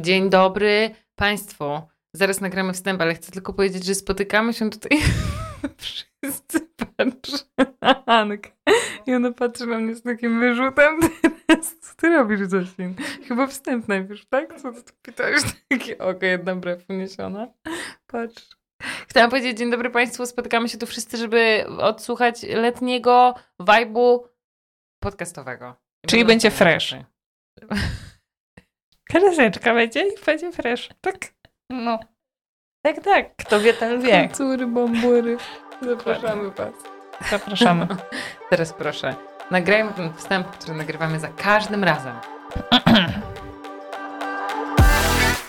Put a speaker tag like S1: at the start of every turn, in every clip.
S1: Dzień dobry Państwu. Zaraz nagramy wstęp, ale chcę tylko powiedzieć, że spotykamy się tutaj wszyscy patrzą na Ankę. I ona patrzy na mnie z takim wyrzutem teraz. Co ty robisz, Zosin? Chyba wstęp najpierw, tak? Co ty pytałeś? Takie oko jedna brew uniesiona. Patrz. Chciałam powiedzieć dzień dobry Państwu. Spotykamy się tu wszyscy, żeby odsłuchać letniego vibe'u podcastowego.
S2: Czyli będzie fresh. Kreseczka będzie i będzie fresh. Tak. No. Tak, tak. Kto wie, ten wie.
S1: Kultury, bambury. Zapraszamy Was.
S2: Zapraszamy.
S1: Teraz proszę. Nagrajmy ten wstęp, który nagrywamy za każdym razem.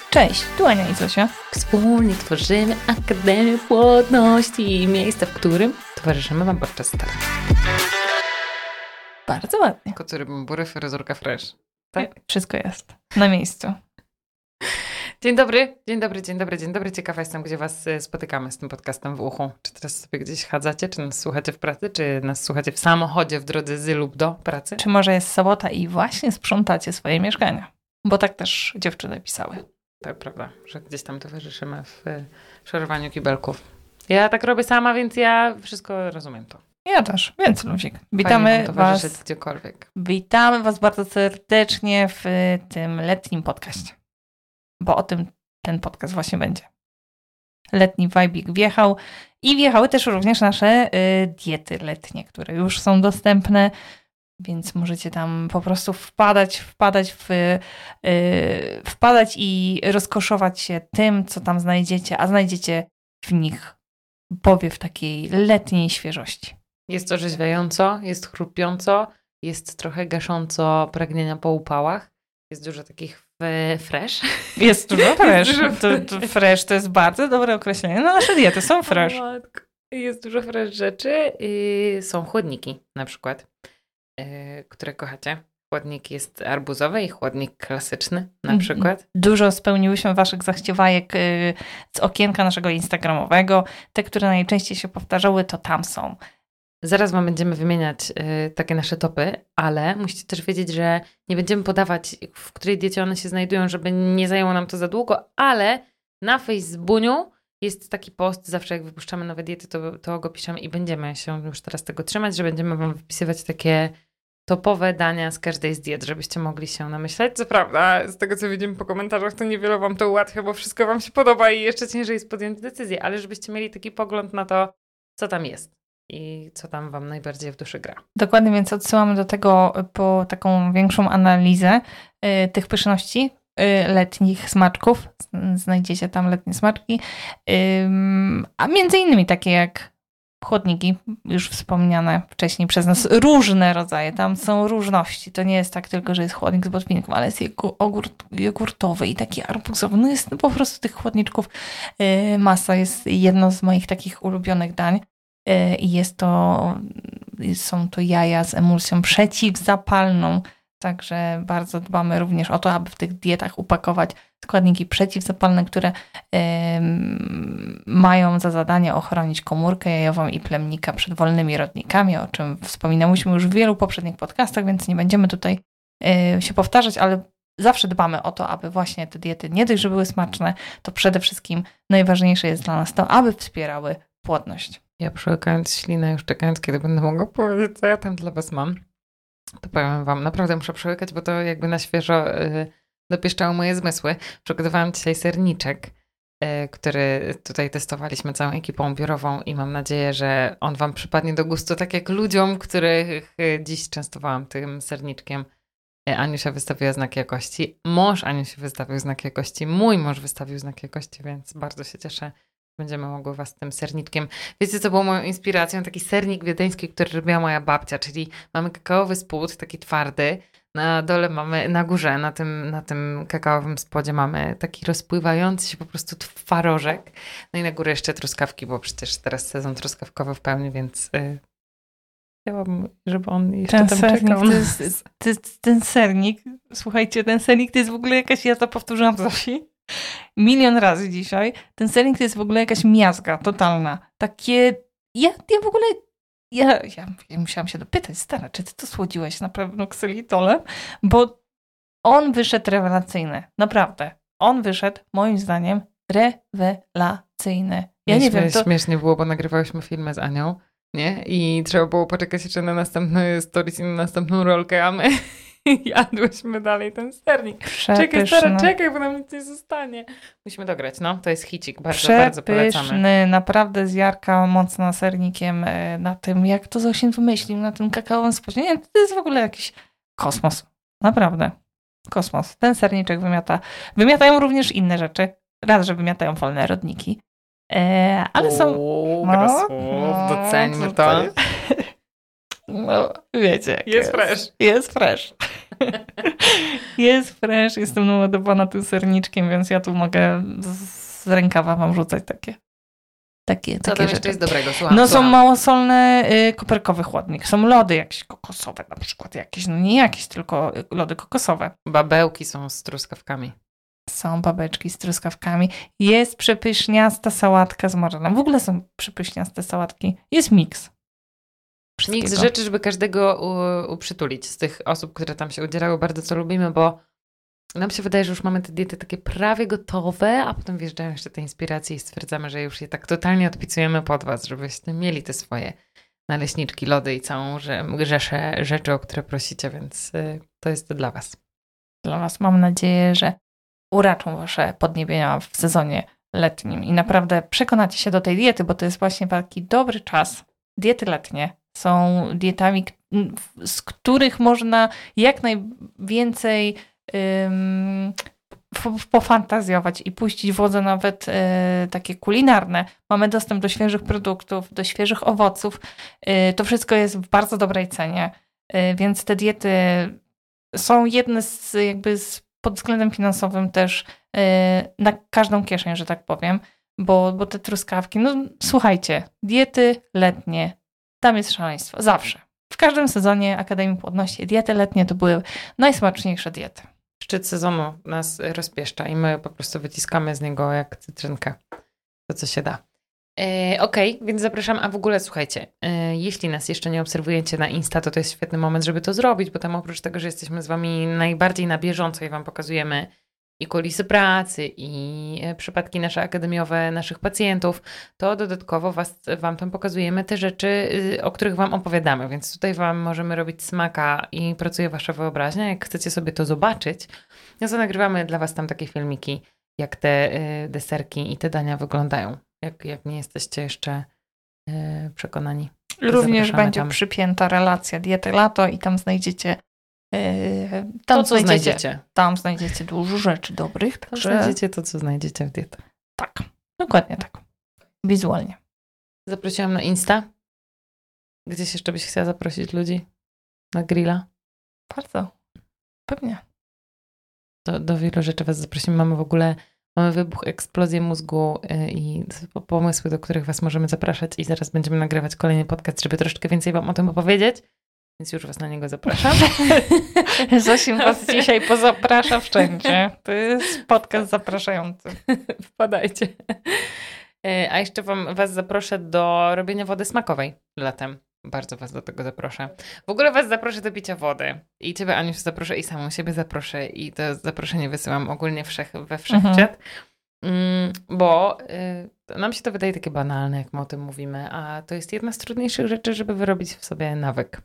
S2: Cześć, tu Ania i Zosia.
S1: Wspólnie tworzymy Akademię Płodności, miejsce, w którym towarzyszymy Wam podczas starań.
S2: Bardzo ładnie.
S1: Kocury, bambury, fryzurka fresh. Tak?
S2: Wszystko jest na miejscu.
S1: Dzień dobry, dzień dobry, dzień dobry, dzień dobry. Ciekawa jestem, gdzie Was y, spotykamy z tym podcastem w uchu. Czy teraz sobie gdzieś chadzacie, czy nas słuchacie w pracy, czy nas słuchacie w samochodzie w drodze z lub do pracy?
S2: Czy może jest sobota i właśnie sprzątacie swoje mieszkania? Bo tak też dziewczyny pisały.
S1: Tak, prawda, że gdzieś tam towarzyszymy w y, szorowaniu kibelków. Ja tak robię sama, więc ja wszystko rozumiem to.
S2: Ja też, więc Luzik. Witamy was,
S1: gdziekolwiek.
S2: witamy was bardzo serdecznie w tym letnim podcaście. Bo o tym ten podcast właśnie będzie. Letni wajbik wjechał i wjechały też również nasze y, diety letnie, które już są dostępne, więc możecie tam po prostu wpadać, wpadać w, y, wpadać i rozkoszować się tym, co tam znajdziecie, a znajdziecie w nich powiew takiej letniej świeżości.
S1: Jest orzeźwiająco, jest chrupiąco, jest trochę gasząco pragnienia po upałach. Jest dużo takich e, fresh.
S2: Jest dużo fresh.
S1: dużo
S2: To, to fresh to jest bardzo dobre określenie. No nasze diety są fresh.
S1: Jest dużo fresh rzeczy. Yy, są chłodniki na przykład, yy, które kochacie. Chłodnik jest arbuzowy i chłodnik klasyczny na
S2: Mhm.
S1: przykład.
S2: Dużo spełniłyśmy waszych zachciewajek y, z okienka naszego instagramowego. Te, które najczęściej się powtarzały, to tam są.
S1: Zaraz Wam będziemy wymieniać y, takie nasze topy, ale musicie też wiedzieć, że nie będziemy podawać, w której diecie one się znajdują, żeby nie zajęło nam to za długo, ale na Facebooku jest taki post, zawsze jak wypuszczamy nowe diety, to, to go piszemy i będziemy się już teraz tego trzymać, że będziemy Wam wypisywać takie topowe dania z każdej z diet, żebyście mogli się namyśleć. Co prawda, z tego co widzimy po komentarzach, to niewiele Wam to ułatwia, bo wszystko Wam się podoba i jeszcze ciężej jest podjąć decyzję, ale żebyście mieli taki pogląd na to, co tam jest i co tam Wam najbardziej w duszy gra.
S2: Dokładnie, więc odsyłamy do tego po taką większą analizę y, tych pyszności y, letnich smaczków. Znajdziecie tam letnie smaczki. A między innymi takie jak chłodniki, już wspomniane wcześniej przez nas, różne rodzaje. Tam są różności. To nie jest tak tylko, że jest chłodnik z botwinką, ale jest ogórt, jogurtowy i taki arbuzowy. No jest po prostu tych chłodniczków y, masa. Jest jedno z moich takich ulubionych dań. Y, I jest to, są to jaja z emulsją przeciwzapalną. Także bardzo dbamy również o to, aby w tych dietach upakować składniki przeciwzapalne, które mają za zadanie ochronić komórkę jajową i plemnika przed wolnymi rodnikami, o czym wspominałyśmy już w wielu poprzednich podcastach, więc nie będziemy tutaj e, się powtarzać, ale zawsze dbamy o to, aby właśnie te diety nie dość, że były smaczne, to przede wszystkim najważniejsze jest dla nas to, aby wspierały płodność.
S1: Ja przełykając ślinę, już czekając, kiedy będę mogła powiedzieć, co ja tam dla Was mam, to powiem Wam, naprawdę muszę przełykać, bo to jakby na świeżo y, dopieszczało moje zmysły. Przygotowałam dzisiaj serniczek, y, który tutaj testowaliśmy całą ekipą biurową i mam nadzieję, że on Wam przypadnie do gustu, tak jak ludziom, których y, dziś częstowałam tym serniczkiem. Y, Aniusia wystawiła znak jakości, mąż Aniusi wystawił znak jakości, mój mąż wystawił znak jakości, więc bardzo się cieszę. Będziemy mogły Was tym serniczkiem Wiecie, co było moją inspiracją? Taki sernik wiedeński, który robiła moja babcia, czyli mamy kakaowy spód, taki twardy. Na dole mamy, na górze, na tym, na tym kakaowym spodzie mamy taki rozpływający się po prostu twarożek. No i na górę jeszcze truskawki, bo przecież teraz sezon truskawkowy w pełni, więc y, chciałabym, żeby on jeszcze
S2: Ten
S1: tam
S2: sernik,
S1: czekał.
S2: to jest, to jest, ten sernik, słuchajcie, ten sernik to jest w ogóle jakaś, ja to powtórzyłam Zosi milion razy dzisiaj, ten sernik to jest w ogóle jakaś miazga totalna. Takie, ja, ja w ogóle, ja, ja, ja musiałam się dopytać, stara, czy ty to słodziłeś na pewno ksylitolem? Bo on wyszedł rewelacyjny, naprawdę. on wyszedł, moim zdaniem, rewelacyjny. Ja nie wiem, to...
S1: Śmiesznie było, bo nagrywałyśmy filmy z Anią, nie? I trzeba było poczekać jeszcze na następny stories i na następną rolkę, a my jadłyśmy dalej ten sernik. Czekaj, stara, czekaj, bo nam nic nie zostanie. Musimy dograć, no. To jest hicik, bardzo, bardzo polecamy.
S2: naprawdę z Jarka mocno sernikiem e, na tym, jak to Zosin wymyślił, na tym kakaowym spodzie. Nie, to jest w ogóle jakiś kosmos. Naprawdę. Kosmos. Ten serniczek wymiata. Wymiatają również inne rzeczy. Raz, że wymiatają wolne rodniki. E, ale są...
S1: O, no, no, doceńmy to.
S2: No, wiecie.
S1: Jest, jest fresh.
S2: Jest fresh. jest fresh. Jestem naładowana tym serniczkiem, więc ja tu mogę z rękawa wam rzucać takie. Takie,
S1: Co
S2: takie
S1: rzeczy. jest dobrego? Słucham,
S2: no
S1: słucham.
S2: są małosolne y, koperkowy chłodnik. Są lody jakieś kokosowe na przykład. Jakieś, no nie jakieś, tylko lody kokosowe.
S1: Babełki są z truskawkami.
S2: Są babeczki z truskawkami. Jest przepyszniasta sałatka z marzynem. W ogóle są przepyszniaste sałatki. Jest miks.
S1: Miks rzeczy, żeby każdego uprzytulić z tych osób, które tam się udzielały. Bardzo co lubimy, bo nam się wydaje, że już mamy te diety takie prawie gotowe, a potem wjeżdżają jeszcze te inspiracje i stwierdzamy, że już je tak totalnie odpisujemy pod was, żebyście mieli te swoje naleśniczki, lody i całą rzeszę rzeczy, o które prosicie, więc y, to jest dla was.
S2: Dla was mam nadzieję, że uraczą wasze podniebienia w sezonie letnim i naprawdę przekonacie się do tej diety, bo to jest właśnie taki dobry czas. Diety letnie są dietami, z których można jak najwięcej pofantazjować i puścić wodze nawet y, takie kulinarne. Mamy dostęp do świeżych produktów, do świeżych owoców. Y, to wszystko jest w bardzo dobrej cenie, y, więc te diety są jedne z jakby z, pod względem finansowym też na każdą kieszeń, że tak powiem, bo, bo te truskawki, no słuchajcie, diety letnie, tam jest szaleństwo, zawsze. W każdym sezonie Akademii Płodności diety letnie to były najsmaczniejsze diety
S1: szczyt sezonu nas rozpieszcza i my po prostu wyciskamy z niego jak cytrynkę. To, co się da. E, Okej, okay, więc zapraszam. A w ogóle słuchajcie, e, jeśli nas jeszcze nie obserwujecie na Insta, to to jest świetny moment, żeby to zrobić, bo tam oprócz tego, że jesteśmy z Wami najbardziej na bieżąco i Wam pokazujemy i kulisy pracy, i e, przypadki nasze akademiowe naszych pacjentów, to dodatkowo was, Wam tam pokazujemy te rzeczy, y, o których Wam opowiadamy, więc tutaj Wam możemy robić smaka i pracuje Wasza wyobraźnia. Jak chcecie sobie to zobaczyć, no to nagrywamy dla Was tam takie filmiki, jak te y, deserki i te dania wyglądają, jak, jak nie jesteście jeszcze y, przekonani.
S2: Również będzie tam. przypięta relacja diety lato i tam znajdziecie
S1: tam to, co znajdziecie, znajdziecie.
S2: Tam znajdziecie dużo rzeczy dobrych.
S1: Także... Znajdziecie to, co znajdziecie w dietę.
S2: Tak, dokładnie tak. Wizualnie.
S1: Zaprosiłam na Insta. Gdzieś jeszcze byś chciała zaprosić ludzi? Na grilla?
S2: Bardzo. Pewnie.
S1: Do, do wielu rzeczy was zaprosimy. Mamy w ogóle mamy wybuch, eksplozję mózgu yy, i pomysły, do których was możemy zapraszać i zaraz będziemy nagrywać kolejny podcast, żeby troszeczkę więcej wam o tym opowiedzieć. Więc już was na niego zapraszam.
S2: Zosim was dzisiaj pozaprasza wszędzie. To jest podcast zapraszający.
S1: Wpadajcie. E, a jeszcze wam, was zaproszę do robienia wody smakowej latem. Bardzo was do tego zaproszę. W ogóle was zaproszę do picia wody. I ciebie, Aniusz, zaproszę i samą siebie zaproszę. I to zaproszenie wysyłam ogólnie wszech, we wszechświat. Mhm. bo y, nam się to wydaje takie banalne, jak my o tym mówimy, a to jest jedna z trudniejszych rzeczy, żeby wyrobić w sobie nawyk.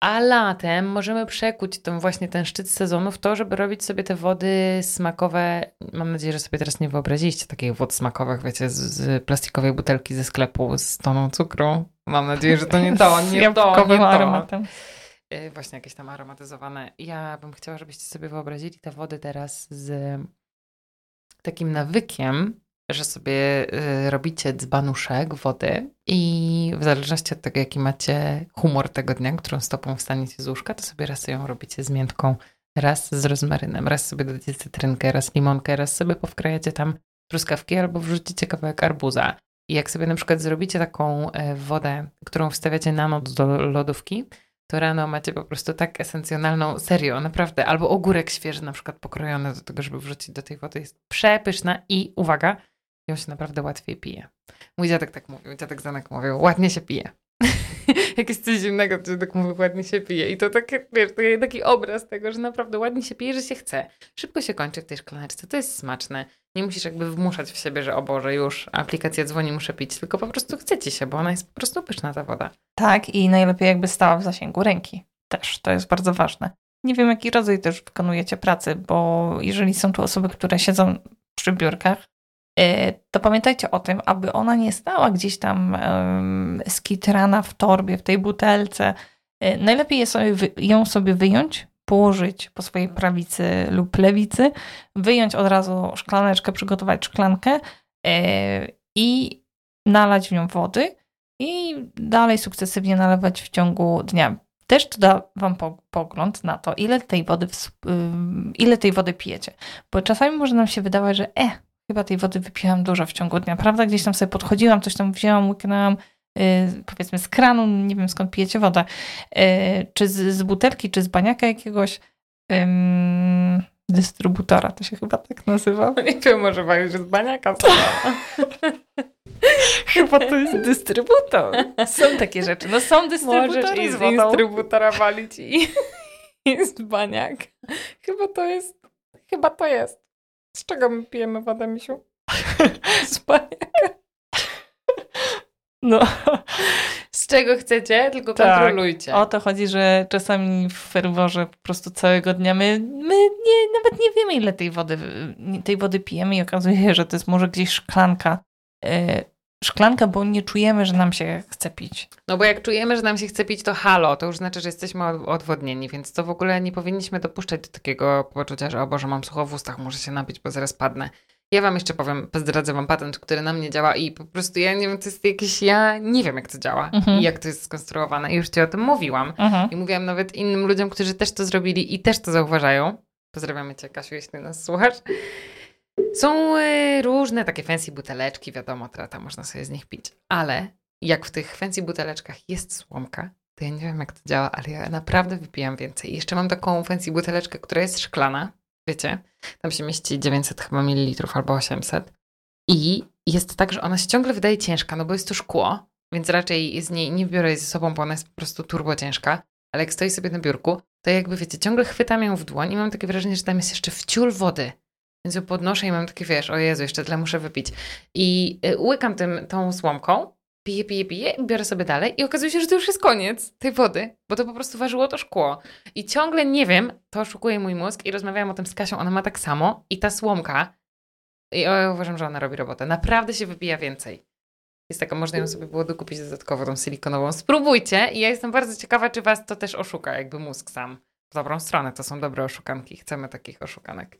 S1: A latem możemy przekuć ten właśnie ten szczyt sezonu w to, żeby robić sobie te wody smakowe. Mam nadzieję, że sobie teraz nie wyobraziliście takich wód smakowych, wiecie, z, z plastikowej butelki ze sklepu z toną cukru. Mam nadzieję, że to nie to, nie to, nie to. aromatem. Y, właśnie jakieś tam aromatyzowane. Ja bym chciała, żebyście sobie wyobrazili te wody teraz z takim nawykiem, że sobie y, robicie dzbanuszek wody i w zależności od tego, jaki macie humor tego dnia, którą stopą wstaniecie z łóżka, to sobie raz ją robicie z miętką, raz z rozmarynem, raz sobie dodacie cytrynkę, raz limonkę, raz sobie powkrajacie tam truskawki albo wrzucicie kawałek arbuza. I jak sobie na przykład zrobicie taką e, wodę, którą wstawiacie na noc do lodówki, to rano macie po prostu tak esencjonalną, serio, naprawdę, albo ogórek świeży na przykład pokrojony do tego, żeby wrzucić do tej wody, jest przepyszna i uwaga, ją się naprawdę łatwiej pije. Mój dziadek tak mówił, dziadek Zanek mówił, ładnie się pije. jak jest coś zimnego, to tak mówię, ładnie się pije. I to tak, wiesz, taki obraz tego, że naprawdę ładnie się pije, że się chce. Szybko się kończy w tej szklaneczce, to jest smaczne. Nie musisz jakby wmuszać w siebie, że o Boże, już aplikacja dzwoni, muszę pić, tylko po prostu chce ci się, bo ona jest po prostu pyszna ta woda.
S2: Tak, i najlepiej jakby stała w zasięgu ręki. Też, to jest bardzo ważne. Nie wiem, jaki rodzaj też wykonujecie pracy, bo jeżeli są tu osoby, które siedzą przy biurkach, to pamiętajcie o tym, aby ona nie stała gdzieś tam skitrana w torbie, w tej butelce. E, najlepiej jest sobie, ją sobie wyjąć, położyć po swojej prawicy lub lewicy, wyjąć od razu szklaneczkę, przygotować szklankę e, i nalać w nią wody i dalej sukcesywnie nalewać w ciągu dnia. Też to da Wam pogląd na to, ile tej wody, ile tej wody pijecie. Bo czasami może nam się wydawać, że e, chyba tej wody wypiłam dużo w ciągu dnia, prawda? Gdzieś tam sobie podchodziłam, coś tam wzięłam, łyknęłam, yy, powiedzmy z kranu, nie wiem skąd pijecie wodę, yy, czy z, z, butelki, czy z baniaka jakiegoś yy, dystrybutora, to się chyba tak nazywa.
S1: Nie wiem, może walić z baniaka.
S2: Chyba to jest dystrybutor. Są takie rzeczy. No są dystrybutory
S1: Możesz i z, z dystrybutora walić i jest baniak. Chyba to jest, chyba to jest. Z czego my pijemy wodę, misiu?
S2: z baniaka. No.
S1: Z czego chcecie, tylko tak. kontrolujcie.
S2: O to chodzi, że czasami w ferworze po prostu całego dnia my, my nie, nawet nie wiemy, ile tej wody, tej wody pijemy i okazuje się, że to jest może gdzieś szklanka e, szklankę, bo nie czujemy, że nam się chce pić.
S1: No bo jak czujemy, że nam się chce pić, to halo, to już znaczy, że jesteśmy odwodnieni, więc to w ogóle nie powinniśmy dopuszczać do takiego poczucia, że o Boże, mam sucho w ustach, muszę się napić, bo zaraz padnę. Ja wam jeszcze powiem, zdradzę wam patent, który na mnie działa i po prostu ja nie wiem, to jest jakieś, ja nie wiem jak to działa mhm. i jak to jest skonstruowane i już ci o tym mówiłam mhm. i mówiłam nawet innym ludziom, którzy też to zrobili i też to zauważają. Pozdrawiamy cię Kasiu, jeśli nas słuchasz. Są y, różne takie fancy buteleczki, wiadomo, trata, można sobie z nich pić, ale jak w tych fancy buteleczkach jest słomka, to ja nie wiem jak to działa, ale ja naprawdę wypijam więcej. I jeszcze mam taką fancy buteleczkę, która jest szklana, wiecie, tam się mieści 900 chyba mililitrów albo 800 i jest tak, że ona się ciągle wydaje ciężka, no bo jest to szkło, więc raczej z niej nie biorę jej ze sobą, bo ona jest po prostu turbo ciężka, ale jak stoi sobie na biurku, to jakby wiecie, ciągle chwytam ją w dłoń i mam takie wrażenie, że tam jest jeszcze wciul wody. Więc ją podnoszę i mam takie, wiesz, o Jezu, jeszcze tyle muszę wypić. I y, łykam tym, tą słomką, piję, piję, piję, biorę sobie dalej i okazuje się, że to już jest koniec tej wody, bo to po prostu ważyło to szkło. I ciągle nie wiem, to oszukuje mój mózg i rozmawiałam o tym z Kasią, ona ma tak samo i ta słomka, i ja uważam, że ona robi robotę. Naprawdę się wypija więcej. Jest taka, można ją sobie było dokupić dodatkowo, tą silikonową. Spróbujcie i ja jestem bardzo ciekawa, czy was to też oszuka, jakby mózg sam. W dobrą stronę, to są dobre oszukanki. Chcemy takich oszukanek.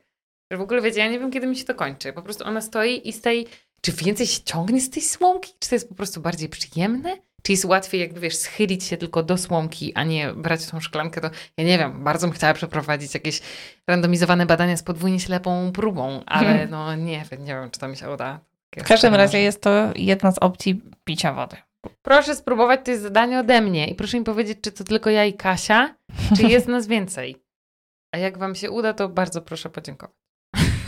S1: Że w ogóle wiecie, ja nie wiem, kiedy mi się to kończy. Po prostu ona stoi i z tej. Czy więcej się ciągnie z tej słomki? Czy to jest po prostu bardziej przyjemne? Czy jest łatwiej, jakby wiesz, schylić się tylko do słomki, a nie brać tą szklankę? To ja nie wiem, bardzo bym chciała przeprowadzić jakieś randomizowane badania z podwójnie ślepą próbą, ale hmm. no nie wiem, nie wiem, czy to mi się uda.
S2: W każdym razie jest to jedna z opcji picia wody.
S1: Proszę spróbować, to jest zadanie ode mnie i proszę mi powiedzieć, czy to tylko ja i Kasia, czy jest nas więcej. A jak wam się uda, to bardzo proszę podziękować.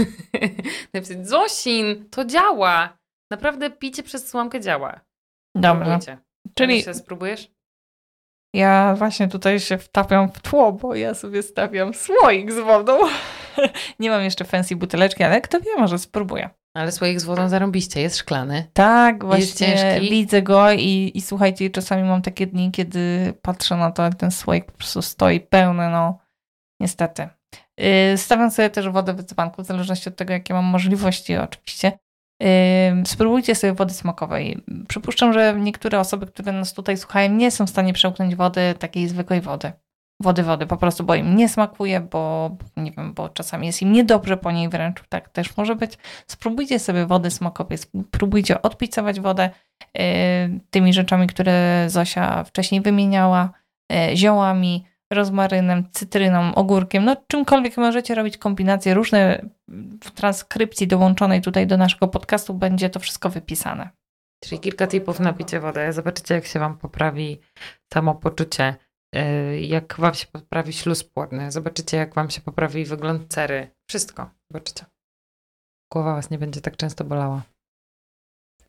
S1: Napisać, Zosin, to działa. Naprawdę picie przez słomkę działa.
S2: Spróbujcie.
S1: Czyli się spróbujesz?
S2: Ja właśnie tutaj się wtapiam w tło, bo ja sobie stawiam słoik z wodą. Nie mam jeszcze fancy buteleczki, ale kto wie, może spróbuję.
S1: Ale słoik z wodą zarąbiście, jest szklany.
S2: Tak, właśnie widzę go i, i słuchajcie, czasami mam takie dni, kiedy patrzę na to, jak ten słoik po prostu stoi pełny, no niestety. Yy, stawiam sobie też wodę w dzbanku, w zależności od tego, jakie mam możliwości oczywiście. Spróbujcie sobie wody smakowej. Przypuszczam, że niektóre osoby, które nas tutaj słuchają, nie są w stanie przełknąć wody, takiej zwykłej wody. Wody, wody, po prostu, bo im nie smakuje, bo nie wiem, bo czasami jest im niedobrze po niej wręcz, tak też może być. Spróbujcie sobie wody smakowej, spróbujcie odpicować wodę yy, tymi rzeczami, które Zosia wcześniej wymieniała, ziołami, rozmarynem, cytryną, ogórkiem, no czymkolwiek możecie robić kombinacje różne. W transkrypcji dołączonej tutaj do naszego podcastu będzie to wszystko wypisane.
S1: Czyli kilka tipów na picie wody. Zobaczycie, jak się Wam poprawi samopoczucie, y, jak Wam się poprawi śluz płodny, zobaczycie, jak Wam się poprawi wygląd cery. Wszystko. Zobaczycie. Głowa Was nie będzie tak często bolała.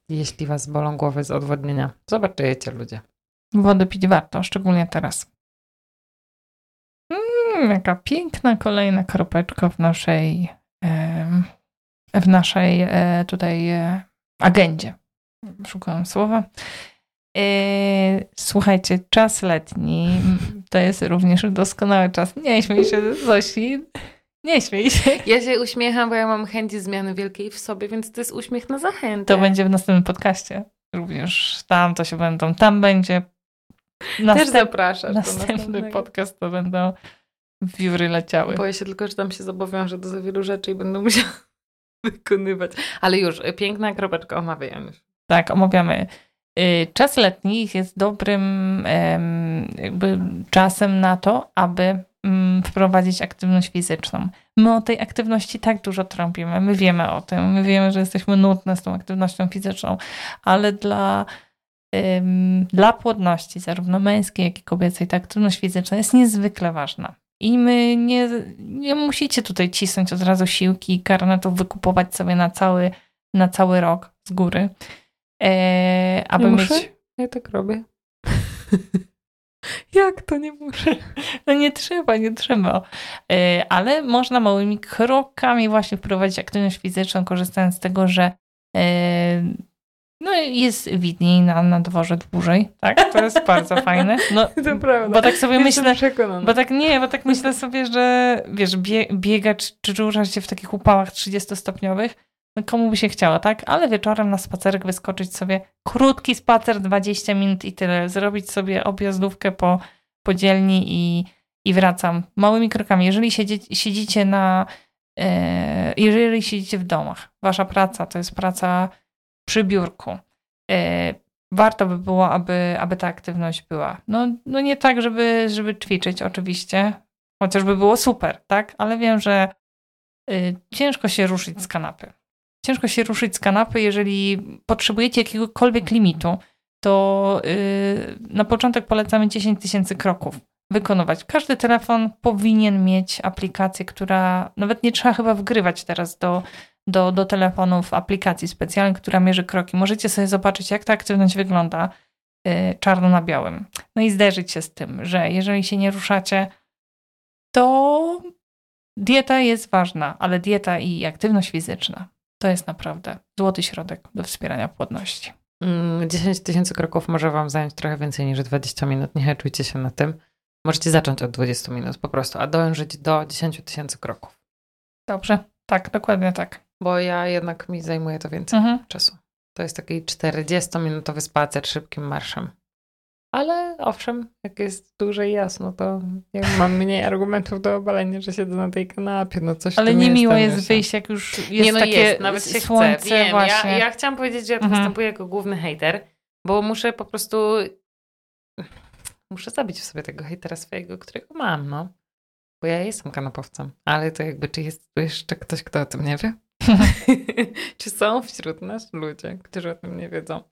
S1: Jeśli Was bolą głowy z odwodnienia, zobaczycie ludzie.
S2: Wodę pić warto, szczególnie teraz. Jaka piękna kolejna kropeczka w naszej w naszej e, tutaj e, agendzie. Szukałam słowa. E, słuchajcie, czas letni to jest również doskonały czas. Nie śmiej się, Zosi. Nie śmiej się.
S1: Ja się uśmiecham, bo ja mam chęć zmiany wielkiej w sobie, więc to jest uśmiech na zachętę.
S2: To będzie w następnym podcaście. Również tam to się będą, tam będzie.
S1: Następ, Też zapraszasz.
S2: Następny podcast to będą wióry leciały.
S1: Boję się tylko, że tam się zobowiążę do za wielu rzeczy i będę musiała wykonywać. Ale już, piękna kropeczka omawiamy.
S2: Tak, omawiamy. Y, czas letni jest dobrym jakby czasem na to, aby mm, wprowadzić aktywność fizyczną. My o tej aktywności tak dużo trąbimy, my wiemy o tym, my wiemy, że jesteśmy nudne z tą aktywnością fizyczną, ale dla, dla płodności, zarówno męskiej, jak i kobiecej, ta aktywność fizyczna jest niezwykle ważna. I my nie, nie musicie tutaj cisnąć od razu siłki i karnetów wykupować sobie na cały, na cały rok z góry.
S1: E, aby nie mieć... muszę? Ja tak robię. Jak to nie muszę?
S2: No nie trzeba, nie trzeba. E, ale można małymi krokami właśnie wprowadzić aktywność fizyczną, korzystając z tego, że e, no jest widniej na, na dworze dłużej, tak? To jest bardzo fajne. No,
S1: to prawda.
S2: Bo tak sobie Jestem myślę, przekonana. bo tak nie, bo tak myślę sobie, że wiesz, bie, biegać czy ruszać się w takich upałach 30-stopniowych, no komu by się chciało, tak? Ale wieczorem na spacerek wyskoczyć sobie, krótki spacer, 20 minut i tyle, zrobić sobie objazdówkę po, po dzielni i, i wracam małymi krokami. Jeżeli siedzi, siedzicie na, e, jeżeli siedzicie w domach, wasza praca to jest praca przy biurku. E, warto by było, aby, aby ta aktywność była. No, no nie tak, żeby, żeby ćwiczyć oczywiście, chociażby było super, tak? Ale wiem, że y, ciężko się ruszyć z kanapy. Ciężko się ruszyć z kanapy, jeżeli potrzebujecie jakiegokolwiek limitu, to y, na początek polecamy 10 tysięcy kroków wykonywać. Każdy telefon powinien mieć aplikację, która nawet nie trzeba chyba wgrywać teraz do do, do telefonów aplikacji specjalnej, która mierzy kroki. Możecie sobie zobaczyć, jak ta aktywność wygląda yy, czarno na białym. No i zderzyć się z tym, że jeżeli się nie ruszacie, to dieta jest ważna, ale dieta i aktywność fizyczna to jest naprawdę złoty środek do wspierania płodności.
S1: 10 mm, tysięcy kroków może Wam zająć trochę więcej niż 20 minut. Nie czujcie się na tym. Możecie zacząć od 20 minut po prostu, a dążyć do 10 tysięcy kroków.
S2: Dobrze, tak, dokładnie tak
S1: bo ja jednak mi zajmuje to więcej mhm. czasu. To jest taki 40-minutowy spacer szybkim marszem. Ale owszem, jak jest dłużej jasno, to ja mam mniej argumentów do obalenia, że siedzę na tej kanapie. No coś
S2: Ale nie miło jest wyjść, jak już jest nie, no takie jest, nawet się słońce chce. Wiem, właśnie.
S1: Ja, ja chciałam powiedzieć, że ja tu mhm. występuję jako główny hater, bo muszę po prostu muszę zabić w sobie tego hejtera swojego, którego mam, no. Bo ja jestem kanapowcem. Ale to jakby, czy jest tu jeszcze ktoś, kto o tym nie wie? Czy są wśród nas ludzie, którzy o tym nie wiedzą?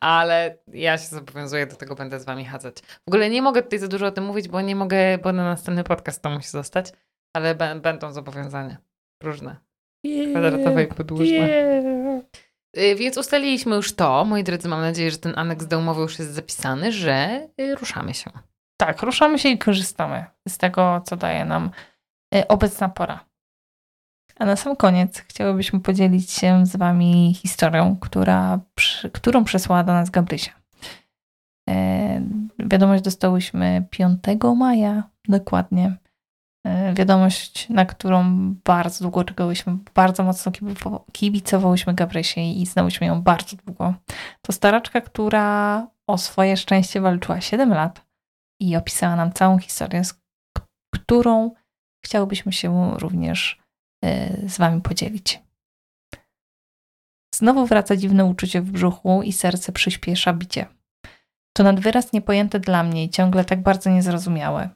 S1: Ale ja się zobowiązuję, do tego będę z wami chadzać. W ogóle nie mogę tutaj za dużo o tym mówić, bo nie mogę, bo na następny podcast to musi zostać, ale będą zobowiązania różne. Yeah, kwadratowe i podłużne. Yeah. Więc ustaliliśmy już to, moi drodzy, mam nadzieję, że ten aneks do umowy już jest zapisany, że y, ruszamy się.
S2: Tak, ruszamy się i korzystamy z tego, co daje nam y, obecna pora. A na sam koniec chciałybyśmy podzielić się z Wami historią, która, którą przesłała do nas Gabrysia. E, wiadomość dostałyśmy 5 maja, dokładnie. E, wiadomość, na którą bardzo długo czekałyśmy, bardzo mocno kibicowałyśmy Gabrysi i znałyśmy ją bardzo długo. To staraczka, która o swoje szczęście walczyła 7 lat i opisała nam całą historię, z którą chciałybyśmy się również z Wami podzielić. Znowu wraca dziwne uczucie w brzuchu i serce przyspiesza bicie. To nad wyraz niepojęte dla mnie i ciągle tak bardzo niezrozumiałe.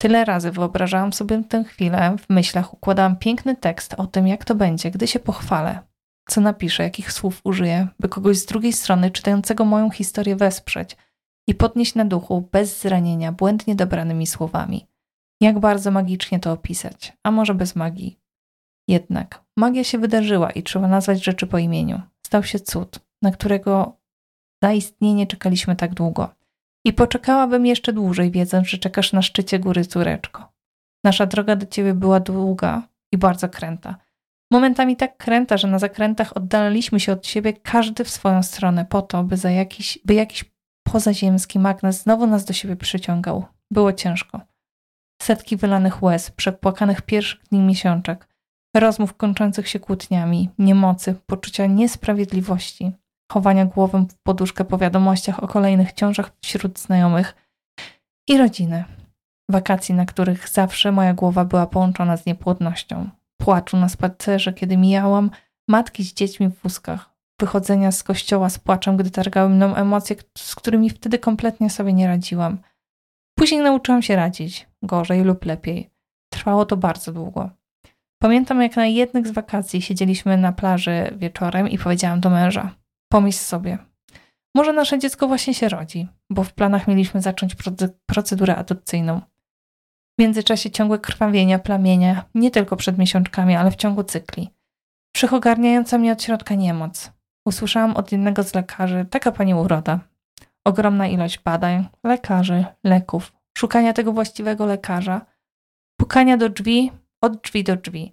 S2: Tyle razy wyobrażałam sobie tę chwilę, w myślach układałam piękny tekst o tym, jak to będzie, gdy się pochwalę. Co napiszę, jakich słów użyję, by kogoś z drugiej strony czytającego moją historię wesprzeć i podnieść na duchu bez zranienia błędnie dobranymi słowami. Jak bardzo magicznie to opisać, a może bez magii. Jednak magia się wydarzyła i trzeba nazwać rzeczy po imieniu. Stał się cud, na którego zaistnienie czekaliśmy tak długo. I poczekałabym jeszcze dłużej, wiedząc, że czekasz na szczycie góry córeczko. Nasza droga do ciebie była długa i bardzo kręta. Momentami tak kręta, że na zakrętach oddalaliśmy się od siebie każdy w swoją stronę po to, by, za jakiś, by jakiś pozaziemski magnes znowu nas do siebie przyciągał. Było ciężko. Setki wylanych łez, przepłakanych pierwszych dni miesiączek, rozmów kończących się kłótniami, niemocy, poczucia niesprawiedliwości, chowania głową w poduszkę po wiadomościach o kolejnych ciążach wśród znajomych i rodziny. Wakacji, na których zawsze moja głowa była połączona z niepłodnością. Płaczu na spacerze, kiedy mijałam matki z dziećmi w wózkach. Wychodzenia z kościoła z płaczem, gdy targały mną emocje, z którymi wtedy kompletnie sobie nie radziłam. Później nauczyłam się radzić, gorzej lub lepiej. Trwało to bardzo długo. Pamiętam, jak na jednych z wakacji siedzieliśmy na plaży wieczorem i powiedziałam do męża: Pomyśl sobie, może nasze dziecko właśnie się rodzi, bo w planach mieliśmy zacząć procedurę adopcyjną. W międzyczasie ciągłe krwawienia, plamienia, nie tylko przed miesiączkami, ale w ciągu cykli. Wszechogarniająca mnie od środka niemoc. Usłyszałam od jednego z lekarzy, taka pani uroda. Ogromna ilość badań, lekarzy, leków, szukania tego właściwego lekarza, pukania do drzwi, od drzwi do drzwi.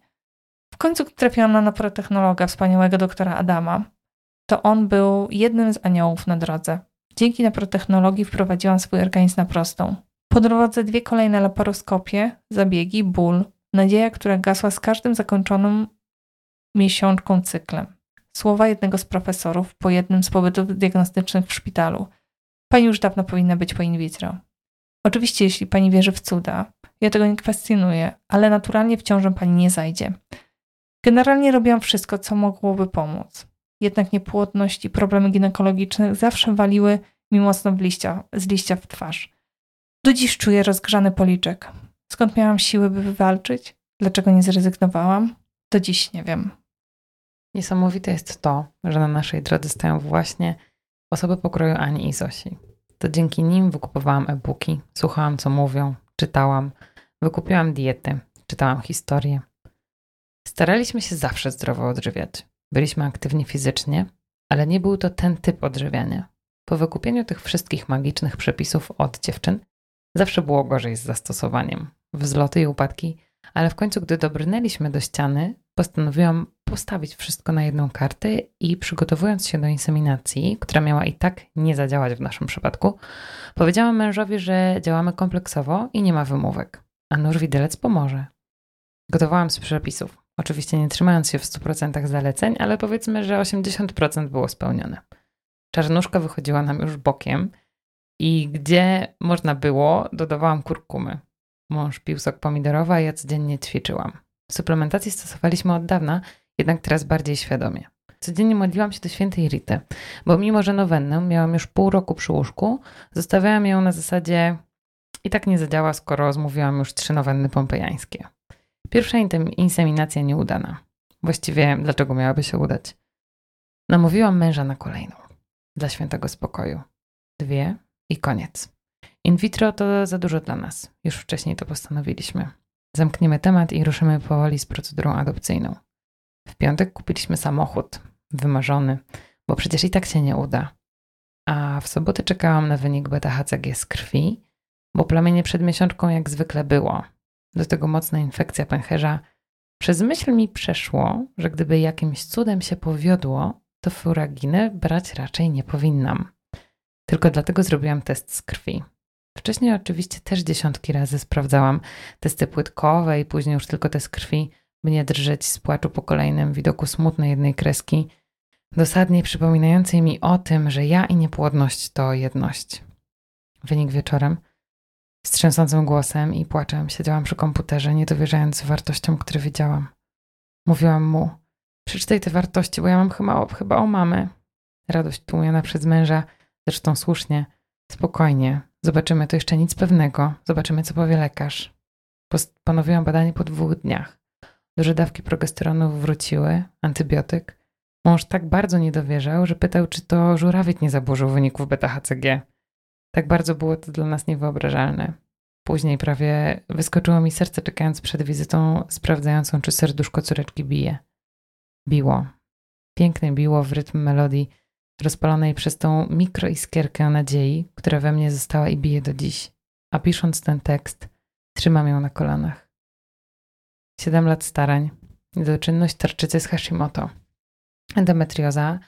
S2: W końcu trafiłam na naprotechnologa, wspaniałego doktora Adama. To on był jednym z aniołów na drodze. Dzięki naprotechnologii wprowadziłam swój organizm na prostą. Po drodze dwie kolejne laparoskopie, zabiegi, ból, nadzieja, która gasła z każdym zakończonym miesiączką cyklem. Słowa jednego z profesorów po jednym z pobytów diagnostycznych w szpitalu. Pani już dawno powinna być po in vitro. Oczywiście, jeśli pani wierzy w cuda, ja tego nie kwestionuję, ale naturalnie w ciążę pani nie zajdzie. Generalnie robiłam wszystko, co mogłoby pomóc. Jednak niepłodność i problemy ginekologiczne zawsze waliły mi mocno liścia, z liścia w twarz. Do dziś czuję rozgrzany policzek. Skąd miałam siły, by wywalczyć? Dlaczego nie zrezygnowałam? Do dziś nie wiem.
S1: Niesamowite jest to, że na naszej drodze stoją właśnie osoby pokroju Ani i Zosi. To dzięki nim wykupowałam e-booki, słuchałam co mówią, czytałam, wykupiłam diety, czytałam historię. Staraliśmy się zawsze zdrowo odżywiać. Byliśmy aktywni fizycznie, ale nie był to ten typ odżywiania. Po wykupieniu tych wszystkich magicznych przepisów od dziewczyn, zawsze było gorzej z zastosowaniem. Wzloty i upadki, ale w końcu, gdy dobrnęliśmy do ściany, postanowiłam postawić wszystko na jedną kartę i przygotowując się do inseminacji, która miała i tak nie zadziałać w naszym przypadku, powiedziałam mężowi, że działamy kompleksowo i nie ma wymówek, a nóż widelec pomoże. Gotowałam z przepisów, oczywiście nie trzymając się w 100% zaleceń, ale powiedzmy, że 80% było spełnione. Czarnuszka wychodziła nam już bokiem i gdzie można było, dodawałam kurkumy. Mąż pił sok pomidorowy, a ja codziennie ćwiczyłam. Suplementacji stosowaliśmy od dawna, jednak teraz bardziej świadomie. Codziennie modliłam się do świętej Rity, bo mimo, że nowennę miałam już pół roku przy łóżku, zostawiałam ją na zasadzie i tak nie zadziała, skoro zmówiłam już trzy nowenny pompejańskie. Pierwsza inseminacja nieudana. Właściwie dlaczego miałaby się udać? Namówiłam męża na kolejną. Dla świętego spokoju. Dwie i koniec. In vitro to za dużo dla nas. Już wcześniej to postanowiliśmy. Zamkniemy temat i ruszymy powoli z procedurą adopcyjną. W piątek kupiliśmy samochód, wymarzony, bo przecież i tak się nie uda. A w sobotę czekałam na wynik beta-HCG z krwi, bo plamienie przed miesiączką jak zwykle było. Do tego mocna infekcja pęcherza. Przez myśl mi przeszło, że gdyby jakimś cudem się powiodło, to furaginę brać raczej nie powinnam. Tylko dlatego zrobiłam test z krwi. Wcześniej oczywiście też dziesiątki razy sprawdzałam testy płytkowe i później już tylko test krwi, by nie drżeć z płaczu po kolejnym widoku smutnej jednej kreski, dosadnie przypominającej mi o tym, że ja i niepłodność to jedność. Wynik wieczorem. Z trzęsącym głosem i płaczem siedziałam przy komputerze, nie dowierzając wartościom, które widziałam. Mówiłam mu, przeczytaj te wartości, bo ja mam chyba, chyba o mamy. Radość tłumiona przez męża, zresztą słusznie. Spokojnie, zobaczymy, to jeszcze nic pewnego. Zobaczymy, co powie lekarz. Postanowiłam badanie po dwóch dniach. Duże dawki progesteronu wróciły, antybiotyk. Mąż tak bardzo nie dowierzał, że pytał, czy to żurawiec nie zaburzył wyników beta-HCG. Tak bardzo było to dla nas niewyobrażalne. Później prawie wyskoczyło mi serce, czekając przed wizytą sprawdzającą, czy serduszko córeczki bije. Biło. Pięknie biło w rytm melodii rozpalonej przez tą mikroiskierkę nadziei, która we mnie została i bije do dziś. A pisząc ten tekst, trzymam ją na kolanach. Siedem lat starań, niedoczynność tarczycy z Hashimoto, endometrioza,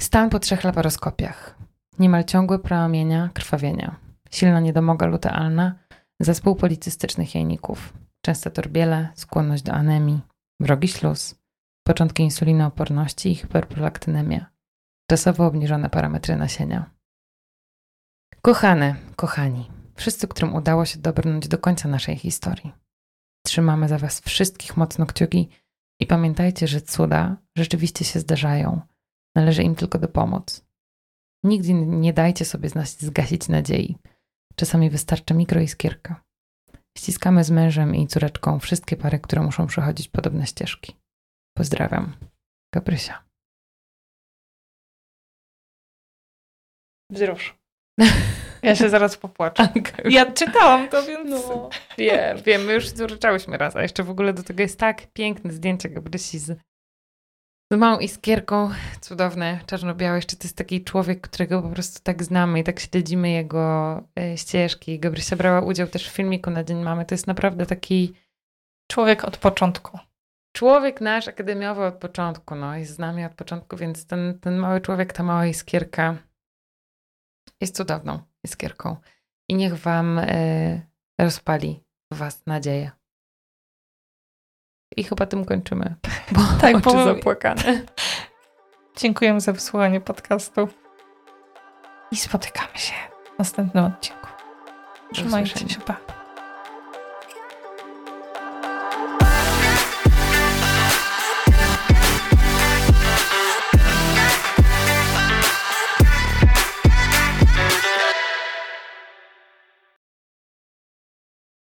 S1: stan po trzech laparoskopiach, niemal ciągłe promienia krwawienia, silna niedomoga lutealna, zespół policystycznych jajników, częste torbiele, skłonność do anemii, wrogi śluz, początki insulinooporności i hiperprolaktynemia, czasowo obniżone parametry nasienia. Kochane, kochani, wszyscy, którym udało się dobrnąć do końca naszej historii. Trzymamy za Was wszystkich mocno kciuki i pamiętajcie, że cuda rzeczywiście się zdarzają. Należy im tylko dopomóc. Nigdy nie dajcie sobie zgasić nadziei. Czasami wystarczy mikroiskierka. Ściskamy z mężem i córeczką wszystkie pary, które muszą przechodzić podobne ścieżki. Pozdrawiam. Gabrysia.
S2: Wzrusz. Ja się zaraz popłaczę. Ja czytałam to, więc... No,
S1: wiem, wiem, my już wzruszałyśmy raz, a jeszcze w ogóle do tego jest tak piękne zdjęcie Gabrysi z z małą iskierką, cudowne, czarno-białe. Jeszcze to jest taki człowiek, którego po prostu tak znamy i tak śledzimy jego e, ścieżki. Gabrysia brała udział też w filmiku na Dzień Mamy. To jest naprawdę taki...
S2: Człowiek od początku.
S1: Człowiek nasz akademiowy od początku, no, jest z nami od początku, więc ten, ten mały człowiek, ta mała iskierka jest cudowną iskierką. I niech wam e, rozpali was nadzieję. I chyba tym kończymy. Bo tak, oczy bo... zapłakane.
S2: Dziękujemy za wysłuchanie podcastu. I spotykamy się w następnym odcinku. Trzymajcie się, pa.